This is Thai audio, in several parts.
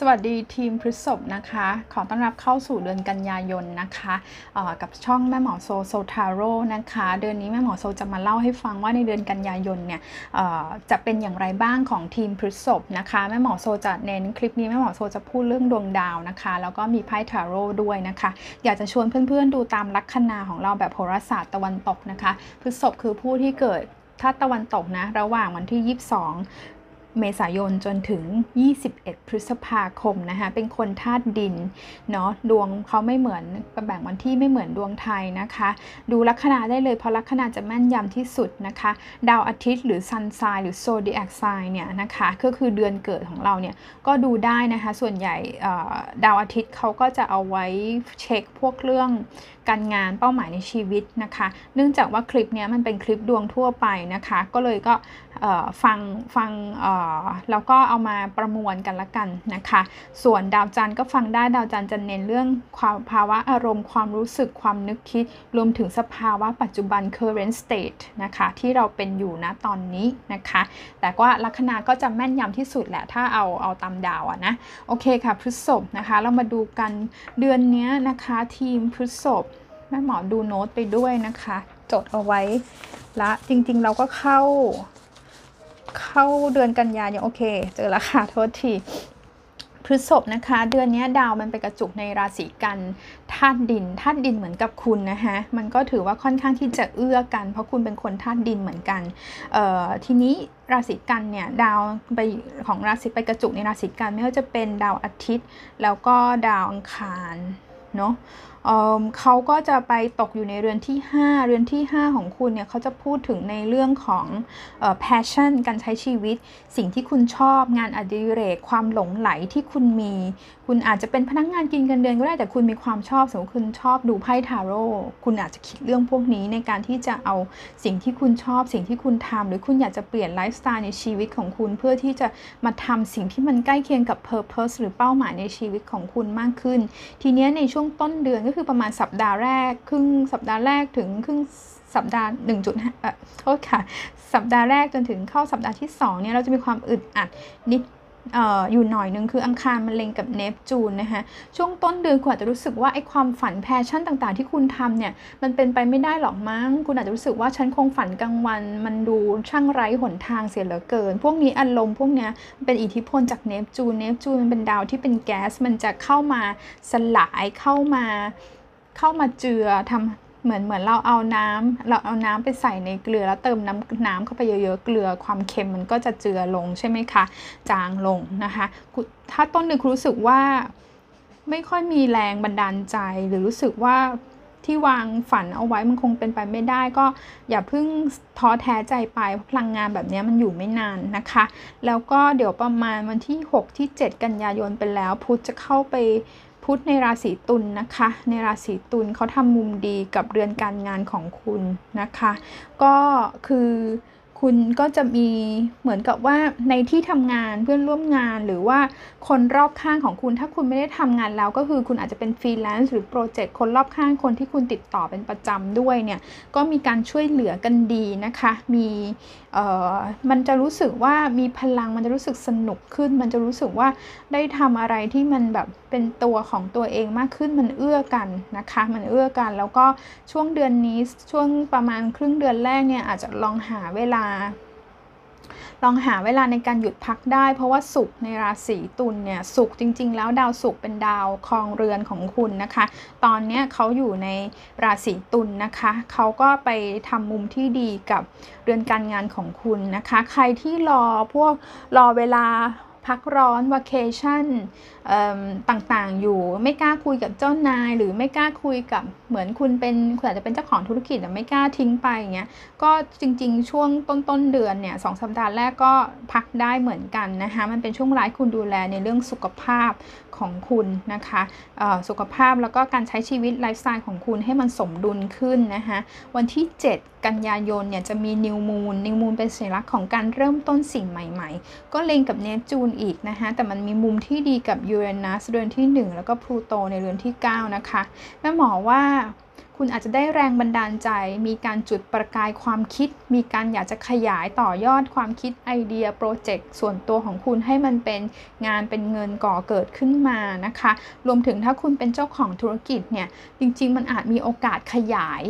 สวัสดีทีมพฤษภนะคะ ขอต้อนรับเข้าสู่เดือนกันยายนนะคะกับช่องแม่หมอโซโซทาโร่นะคะ เดือนนี้แม่หมอโซจะมาเล่าให้ฟังว่าในเดือนกันยายนเนี่ยจะเป็นอย่างไรบ้างของทีมพฤษภนะคะแม่หมอโซจะเน้นคลิปนี้แม่หมอโซจะพูดเรื่องดวงดาวนะคะ แล้วก็มีไพ่ทาโร่ด้วยนะคะ อยากจะชวนเพื่อนๆดูตามลัคนาของเราแบบโหราศาสตร์ตะวันตกนะคะพฤษภคือผู้ที่เกิดถ้าตะวันตกนะ ระหว่างวันที่ 22 เมษายนจนถึง 21 พฤษภาคมนะคะ เป็นคนธาตุดินเนาะ ดวงเขาไม่เหมือนแบ่งวันที่ไม่เหมือนดวงไทยนะคะ ดูลัคนาได้เลยเพราะลัคนาจะแม่นยำที่สุดนะคะ ดาวอาทิตย์หรือซันไซหรือโซเดียกไซเนี่ยนะคะ ก็คือเดือนเกิดของเราเนี่ย ก็ดูได้นะคะ ส่วนใหญ่ดาวอาทิตย์เขาก็จะเอาไว้เช็คพวกเรื่องการงานเป้าหมายในชีวิตนะคะ เนื่องจากว่าคลิปนี้มันเป็นคลิปดวงทั่วไปนะคะ ก็เลยก็ฟังฟังแล้วก็เอามาประมวลกันละกันนะคะ ส่วนดาวจันทร์ก็ฟังได้ดาวจันทร์จะเน้นเรื่องความภาวะอารมณ์ความรู้สึกความนึกคิด รวมถึงสภาวะปัจจุบัน current state นะคะ ที่เราเป็นอยู่นะตอนนี้นะคะ แต่ว่าลัคนาก็จะแม่นยำที่สุดแหละ ถ้าเอาเอาตามดาวอะนะ โอเคค่ะพฤษภนะคะ เรามาดูกันเดือนนี้นะคะทีมพฤษภแม่หมอดูโน้ตไปด้วยนะคะ จดเอาไว้ละจริงๆเราก็เข้า เข้าเดือนกันยายนโอเค เจอแล้วค่ะโทษทีพฤษภนะคะ เดือนนี้ดาวมันไปกระจุกในราศีกันธาตุดินธาตุดินเหมือนกับคุณนะคะมันก็ถือว่าค่อนข้างที่จะเอื้อกัน เพราะคุณเป็นคนธาตุดินเหมือนกันทีนี้ราศีกันเนี่ยดาวไปของราศีไปกระจุกในราศีกันไม่ว่าจะเป็นดาวอาทิตย์ แล้วก็ดาวอังคารเนาะ เขาก็จะไปตกอยู่ในเรือนที่ 5 เรือนที่ 5 ของคุณเนี่ยเขาจะพูดถึงในเรื่องของ passion การใช้ชีวิต สิ่งที่คุณชอบงานอดิเรก ความหลงไหลที่คุณมี คุณอาจจะเป็นพนักงงานกินกันเดือนก็ได้แต่คุณมีความชอบสมมติคุณชอบดูไพ่ทาโร่คุณอาจจะคิดเรื่องพวกนี้ในการที่จะเอาสิ่งที่คุณชอบ สิ่งที่คุณทำหรือคุณอยากจะเปลี่ยนไลฟ์สไตล์ในชีวิตของคุณเพื่อที่จะมาทำสิ่งที่มันใกล้เคียงกับ purpose หรือเป้าหมายในชีวิตของคุณมากขึ้น ทีนี้ในช่วงต้นเดือนก็คือประมาณสัปดาห์แรก ครึ่งสัปดาห์แรกถึงครึ่งสัปดาห์1.5เอ่อโทษค่ะ สัปดาห์แรกจนถึงเข้าสัปดาห์ที่2เนี่ยเราจะมีความอึดอัดนิด อออยู่หน่อยนึงคืออังคารมันเล็งกับเนปจูนนะคะช่วงต้นเดือนคุณอาจจะรู้สึกว่าไอ้ความฝัน passion ต่างๆ ที่คุณทำเนี่ยมันเป็นไปไม่ได้หรอกมั้ง คุณอาจจะรู้สึกว่าฉันคงฝันกลางวัน มันดูช่างไร้หนทางเสียเหลือเกิน พวกนี้อารมณ์พวกนี้เป็นอิทธิพลจากเนปจูนเนปจูนมันเป็นดาวที่เป็นแก๊สมันจะเข้ามาสลายเข้ามาเข้ามาเจือทำ เหมือนเหมือนเราเอาน้ำเราเอาน้ำไปใส่ในเกลือแล้วเติมน้ำน้ำเข้าไปเยอะๆ เกลือความเค็มมันก็จะเจือลงใช่ไหมคะ จางลงนะคะ ถ้าต้นหนึ่งรู้สึกว่าไม่ค่อยมีแรงบันดาลใจ หรือรู้สึกว่าที่วางฝันเอาไว้มันคงเป็นไปไม่ได้ก็อย่าเพิ่งท้อแท้ใจไปพลังงานแบบนี้มันอยู่ไม่นานนะคะ แล้วก็เดี๋ยวประมาณวันที่ 6 ที่ 7 กันยายนไปแล้ว พุธจะเข้าไป พุธในราศีตุลนนะคะ ในราศีตุลเขาทำมุมดีกับเรือนการงานของคุณนะคะ ก็คือ คุณก็จะมีเหมือนกับว่าในที่ทำงานเพื่อนร่วมงานหรือว่าคนรอบข้างของคุณถ้าคุณไม่ได้ทำงานแล้วก็คือคุณอาจจะเป็นฟรีแลนซ์หรือโปรเจกต์คนรอบข้างคนที่คุณติดต่อเป็นประจำด้วยเนี่ยก็มีการช่วยเหลือกันดีนะคะ มีเอ่อมันจะรู้สึกว่ามีพลังมันจะรู้สึกสนุกขึ้น มันจะรู้สึกว่าได้ทำอะไรที่มันแบบเป็นตัวของตัวเองมากขึ้นมันเอื้อกันนะคะ มันเอื้อกันแล้วก็ช่วงเดือนนี้ช่วงประมาณครึ่งเดือนแรกเนี่ยอาจจะลองหาเวลาลองหาเวลาในการหยุดพักได้ เพราะว่าศุกร์ในราศีตุลเนี่ยศุกร์จริง ๆ แล้วดาวศุกร์เป็นดาวครองเรือนของคุณนะคะ ตอนนี้เขาอยู่ในราศีตุลนะคะเขาก็ไปทำมุมที่ดีกับเรือนการงานของคุณนะคะ ใครที่รอพวกรอเวลา พักร้อนวัคเคชั่นต่างๆ อยู่ไม่กล้าคุยกับเจ้านาย หรือไม่กล้าคุยกับเหมือนคุณเป็นคุณอาจจะเป็นเจ้าของธุรกิจแต่ไม่กล้าทิ้งไปอย่างเงี้ยก็จริงๆ ช่วงต้นๆเดือนเนี่ยสองสัปดาห์แรกก็พักได้เหมือนกันนะคะมันเป็นช่วงที่คุณดูแลในเรื่องสุขภาพของคุณนะคะสุขภาพแล้วก็การใช้ชีวิตไลฟ์สไตล์ของคุณให้มันสมดุลขึ้นนะคะวันที่ 7 กันยายนเนี่ยจะมี new moon new moon เป็นสัญลักษณ์ของการเริ่มต้นสิ่งใหม่ๆ ก็เล็งกับเนปจูนอีกนะคะแต่มันมีมุมที่ดีกับยูเรนัสเรือนที่ 1 แล้วก็พลูโตในเรือนที่ 9 นะคะแม่หมอว่าคุณอาจจะได้แรงบันดาลใจ มีการจุดประกายความคิด มีการอยากจะขยายต่อยอดความคิดไอเดียโปรเจกต์ส่วนตัวของคุณให้มันเป็นงานเป็นเงินก่อเกิดขึ้นมานะคะ รวมถึงถ้าคุณเป็นเจ้าของธุรกิจเนี่ย จริง ๆ มันอาจมีโอกาสขยาย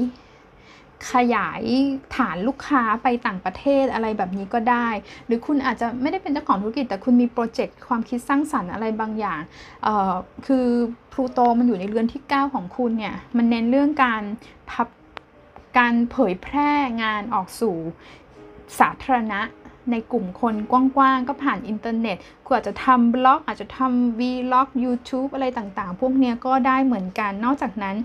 ขยายฐานลูกค้าไปต่างประเทศอะไรแบบนี้ก็ได้ หรือคุณอาจจะไม่ได้เป็นเจ้าของธุรกิจ แต่คุณมีโปรเจกต์ความคิดสร้างสรรค์อะไรบางอย่าง คือพลูโตมันอยู่ในเรือนที่ 9 ของคุณเนี่ย มันเน้นเรื่องการพับการเผยแพร่งานออกสู่สาธารณะ ในกลุ่มคนกว้างๆ ก็ผ่านอินเทอร์เน็ตคุณอาจจะทำบล็อก อาจจะทำ vlog YouTube อะไรต่างๆ พวกเนี้ยก็ได้เหมือนกัน นอกจากนั้น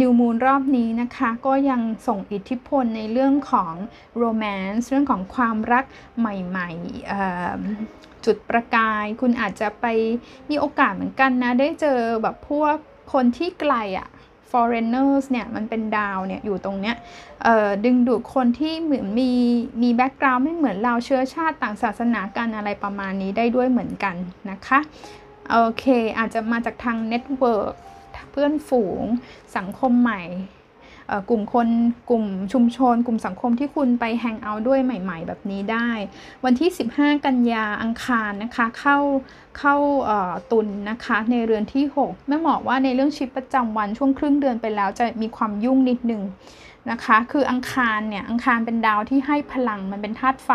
new moon รอบนี้นะคะ ก็ยังส่งอิทธิพลในเรื่องของ romance เรื่องของความรักใหม่ๆจุดประกาย คุณอาจจะไปมีโอกาสเหมือนกันนะ ได้เจอแบบพวกคนที่ไกลอะ foreigners เนี่ยมันเป็นดาวเนี่ยอยู่ตรงเนี้ยดึงดูดคนที่เหมือนมีมี background ไม่เหมือนเราเชื้อชาติต่างศาสนากันอะไรประมาณนี้ได้ด้วยเหมือนกันนะคะโอเคอาจจะมาจากทาง network เพื่อนฝูงสังคมใหม่ กลุ่มคนกลุ่มชุมชน กลุ่มสังคมที่คุณไปแฮงเอาท์ด้วยใหม่ ๆ แบบนี้ได้ วันที่ 15 กันยาอังคารนะคะเข้าเข้าตุนนะคะในเรือนที่ 6 แม่หมอว่าในเรื่องชีวิตประจำวันช่วงครึ่งเดือนไปแล้วจะมีความยุ่งนิดนึงนะคะคืออังคารเนี่ยอังคารเป็นดาวที่ให้พลังมันเป็นธาตุไฟ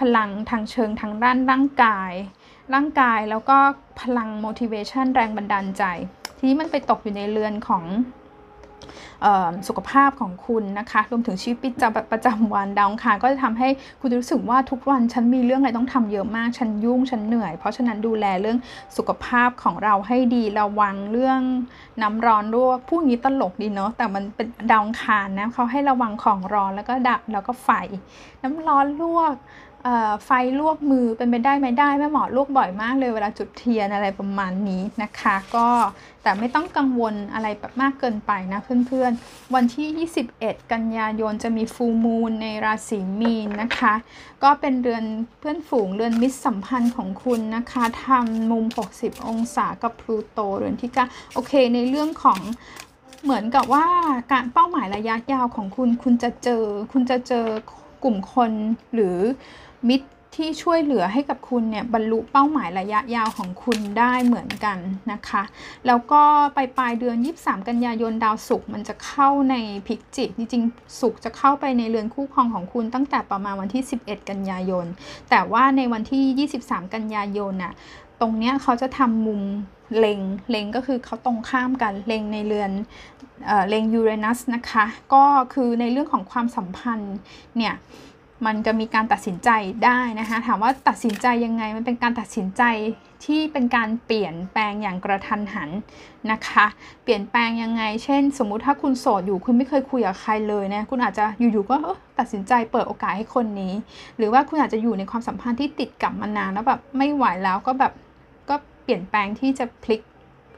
พลังทางเชิงทางด้านร่างกาย ร่างกายแล้วก็พลัง motivation แรงบันดาลใจ ทีนี้มันไปตกอยู่ในเรือนของ สุขภาพของคุณนะคะ รวมถึงชีวิตประจำประจำวันดาวคารก็จะทำให้คุณรู้สึกว่าทุกวันฉันมีเรื่องอะไรต้องทำเยอะมาก ฉันยุ่ง ฉันเหนื่อย เพราะฉะนั้นดูแลเรื่องสุขภาพของเราให้ดี ระวังเรื่องน้ำร้อนรั่วพูดงี้ตลกดีเนาะ แต่มันเป็นดาวคารนะเขาให้ระวังของร้อนแล้วก็ดับแล้วก็ไฟ น้ำร้อนลวก ไฟลวกมือเป็นไปได้ไหมได้แม่หมอลวกบ่อยมากเลยเวลาจุดเทียนอะไรประมาณนี้นะคะ ก็แต่ไม่ต้องกังวลอะไรแบบมากเกินไปนะเพื่อนๆ วันที่ 21 กันยายนจะมีฟูมูลในราศีมีนนะคะ ก็เป็นเดือนเพื่อนฝูงเดือนมิตรสัมพันธ์ของคุณนะคะทำมุม 60 องศากับพลูโตเดือนที่9โอเค ในเรื่องของเหมือนกับว่าการเป้าหมายระยะยาวของคุณคุณจะเจอ คุณจะเจอกลุ่มคนหรือ มิตรที่ช่วยเหลือให้กับคุณเนี่ยบรรลุเป้าหมายระยะยาวของคุณได้เหมือนกันนะคะ แล้วก็ไปปลายเดือน 23 กันยายนดาวศุกร์มันจะเข้าในพิกจิตจริงๆศุกร์จะเข้าไปในเรือนคู่ครองของคุณตั้งแต่ประมาณวันที่ 11 กันยายน แต่ว่าในวันที่ 23 กันยายนน่ะตรงเนี้ยเขาจะทำมุมเลงเลงก็คือเขาตรงข้ามกันเลงในเรือนเลงยูเรนัสนะคะ ก็คือในเรื่องของความสัมพันธ์เนี่ย มันจะมีการตัดสินใจได้นะคะถามว่าตัดสินใจยังไงมันเป็นการตัดสินใจที่เป็นการเปลี่ยนแปลงอย่างกระทันหันนะคะ เปลี่ยนแปลงยังไง เช่น สมมุติถ้าคุณโสดอยู่คุณไม่เคยคุยกับใครเลยนะคุณอาจจะอยู่ๆก็ตัดสินใจเปิดโอกาสให้คนนี้ หรือว่าคุณอาจจะอยู่ในความสัมพันธ์ที่ติดกับมานานแล้วแบบไม่ไหวแล้วก็แบบก็เปลี่ยนแปลงที่จะพลิก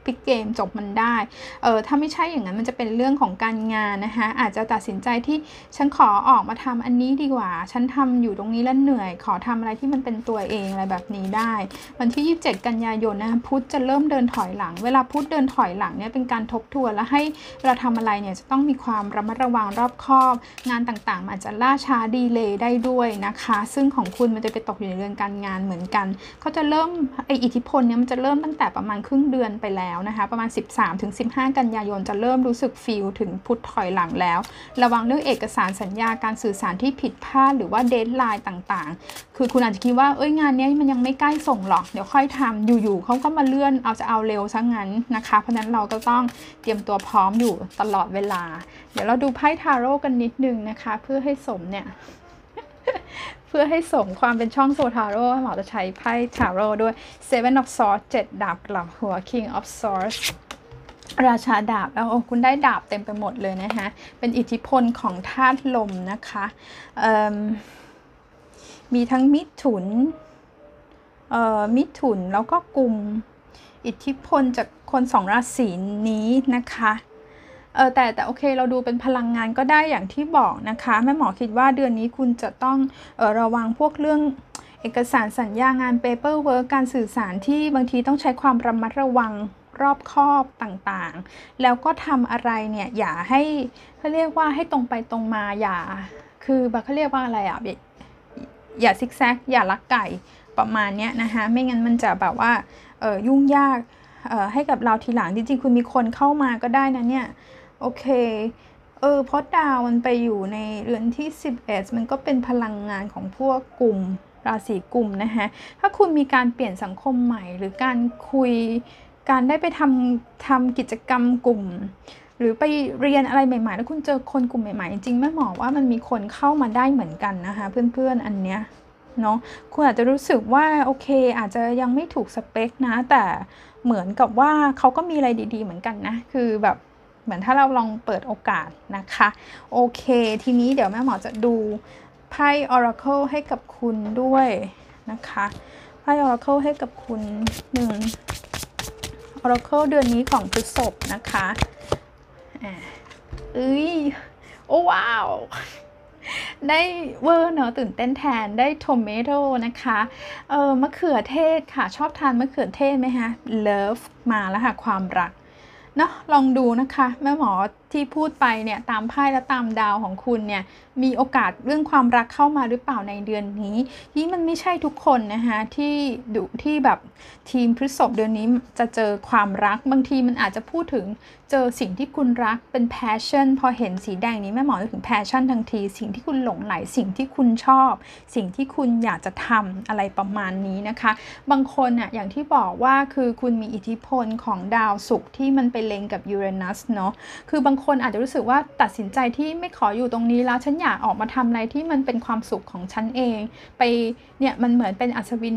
พลิกเกมจบมันได้ เออถ้าไม่ใช่อย่างนั้นมันจะเป็นเรื่องของการงานนะคะ อาจจะตัดสินใจที่ฉันขอออกมาทำอันนี้ดีกว่า ฉันทำอยู่ตรงนี้แล้วเหนื่อย ขอทำอะไรที่มันเป็นตัวเองอะไรแบบนี้ได้ วันที่ 27 กันยายนนะพุธจะเริ่มเดินถอยหลัง เวลาพุธเดินถอยหลังเนี่ยเป็นการทบทวนแล้วให้เราทำอะไรเนี่ยจะต้องมีความระมัดระวังรอบคอบ งานต่างๆอาจจะล่าช้า delay ได้ด้วยนะคะ ซึ่งของคุณมันจะไปตกอยู่ในเรื่องการงานเหมือนกันเขาจะเริ่มไออิทธิพลเนี่ยมันจะเริ่มตั้งแต่ประมาณครึ่งเดือนไปแล้วนะคะประมาณ 13-15 กันยายนจะเริ่มรู้สึก feel ถึงพุธถอยหลังแล้ว ระวังเรื่องเอกสารสัญญาการสื่อสารที่ผิดพลาดหรือว่า deadline ต่างๆ คือคุณอาจจะคิดว่าเอ้ยงานนี้มันยังไม่ใกล้ส่งหรอก เดี๋ยวค่อยทำอยู่ๆเขาก็มาเลื่อนเอาจะเอาเร็วซะงั้นนะคะ เพราะนั้นเราก็ต้องเตรียมตัวพร้อมอยู่ตลอดเวลา เดี๋ยวเราดูไพ่ทาโร่กันนิดนึงนะคะ เพื่อให้สมเนี่ย เพื่อให้สมความเป็นช่องโซทาโร่หมอจะใช้ไพ่ทาโร่ด้วย Seven of Swords 7ดาบกลับหัว King of Swords ราชาดาบแล้วคุณได้ดาบเต็มไปหมดเลยนะคะเป็นอิทธิพลของธาตุลมนะคะมีทั้งมิถุนมิถุนแล้วก็กลุ่มอิทธิพลจากคนสองราศีนี้นะคะ เออแต่แต่โอเคเราดูเป็นพลังงานก็ได้อย่างที่บอกนะคะแม่หมอคิดว่าเดือนนี้คุณจะต้องเออระวังพวกเรื่องเอกสารสัญญางาน paperwork การสื่อสารที่บางทีต้องใช้ความระมัดระวังรอบคอบต่างๆ แล้วก็ทำอะไรเนี่ยอย่าให้เขาเรียกว่าให้ตรงไปตรงมาอย่า คือแบบเขาเรียกว่าอะไรอะอย่าซิกแซกอย่าลักไก่ประมาณเนี้ยนะคะไม่งั้นมันจะแบบว่าเออยุ่งยากเออให้กับเราทีหลังจริงๆคุณมีคนเข้ามาก็ได้นะเนี่ย โอเค เออเพราะดาวมันไปอยู่ในเรือนที่ 11 มันก็เป็นพลังงานของพวกกลุ่มราศีกลุ่มนะคะถ้าคุณมีการเปลี่ยนสังคมใหม่ หรือการคุย การได้ไปทำทำกิจกรรมกลุ่ม หรือไปเรียนอะไรใหม่ๆ แล้วคุณเจอคนกลุ่มใหม่ๆ จริงๆแม่หมอว่ามันมีคนเข้ามาได้เหมือนกันนะคะเพื่อนๆอันเนี้ยเนาะคุณอาจจะรู้สึกว่าโอเค อาจจะยังไม่ถูกสเปคนะ แต่เหมือนกับว่าเขาก็มีอะไรดี ๆ เหมือนกันนะ คือแบบ เหมือนถ้าเราลองเปิดโอกาสนะคะ โอเค ทีนี้เดี๋ยวแม่หมอจะดูไพ่ Oracle ให้กับคุณด้วยนะคะไพ่ Oracle ให้กับคุณหนึ่ง Oracle เดือนนี้ของพฤษภนะคะอ่าเอ้ย โอ้ว้าว ได้เวอร์เนอะตื่นเต้นแทนได้โทเมโตนะคะ เออมะเขือเทศค่ะ ชอบทานมะเขือเทศไหมคะ Love มาแล้วค่ะ ความรัก เนาะลองดูนะคะ แม่หมอ ที่พูดไปเนี่ยตามไพ่และตามดาวของคุณเนี่ยมีโอกาสเรื่องความรักเข้ามาหรือเปล่าในเดือนนี้ที่มันไม่ใช่ทุกคนนะคะที่ดูที่แบบทีมพฤษภเดือนนี้จะเจอความรักบางทีมันอาจจะพูดถึงเจอสิ่งที่คุณรักเป็น passion พอเห็นสีแดงนี้แม่หมอนึกถึง passion ทันที สิ่งที่คุณหลงไหลสิ่งที่คุณชอบ สิ่งที่คุณอยากจะทำอะไรประมาณนี้นะคะ บางคนอะอย่างที่บอกว่าคือคุณมีอิทธิพลของดาวศุกร์ที่มันไปเล็งกับยูเรนัสเนาะคือบางคนอาจจะรู้สึกว่าตัดสินใจที่ไม่ขออยู่ตรงนี้แล้วฉันอยากออกมาทำอะไรที่มันเป็นความสุขของฉันเอง ไปเนี่ยมันเหมือนเป็นอัศวิน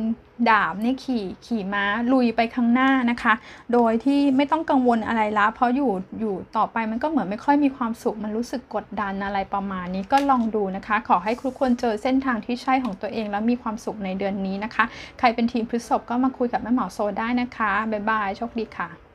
ดาบเนี่ยขี่ขี่ม้าลุยไปข้างหน้านะคะ โดยที่ไม่ต้องกังวลอะไรละเพราะอยู่อยู่ต่อไปมันก็เหมือนไม่ค่อยมีความสุขมันรู้สึกกดดันอะไรประมาณนี้ก็ลองดูนะคะ ขอให้ทุกคนเจอเส้นทางที่ใช่ของตัวเอง แล้วมีความสุขในเดือนนี้นะคะ ใครเป็นทีมพฤษภก็มาคุยกับแม่หมอโซได้นะคะบ๊ายบายโชคดีค่ะ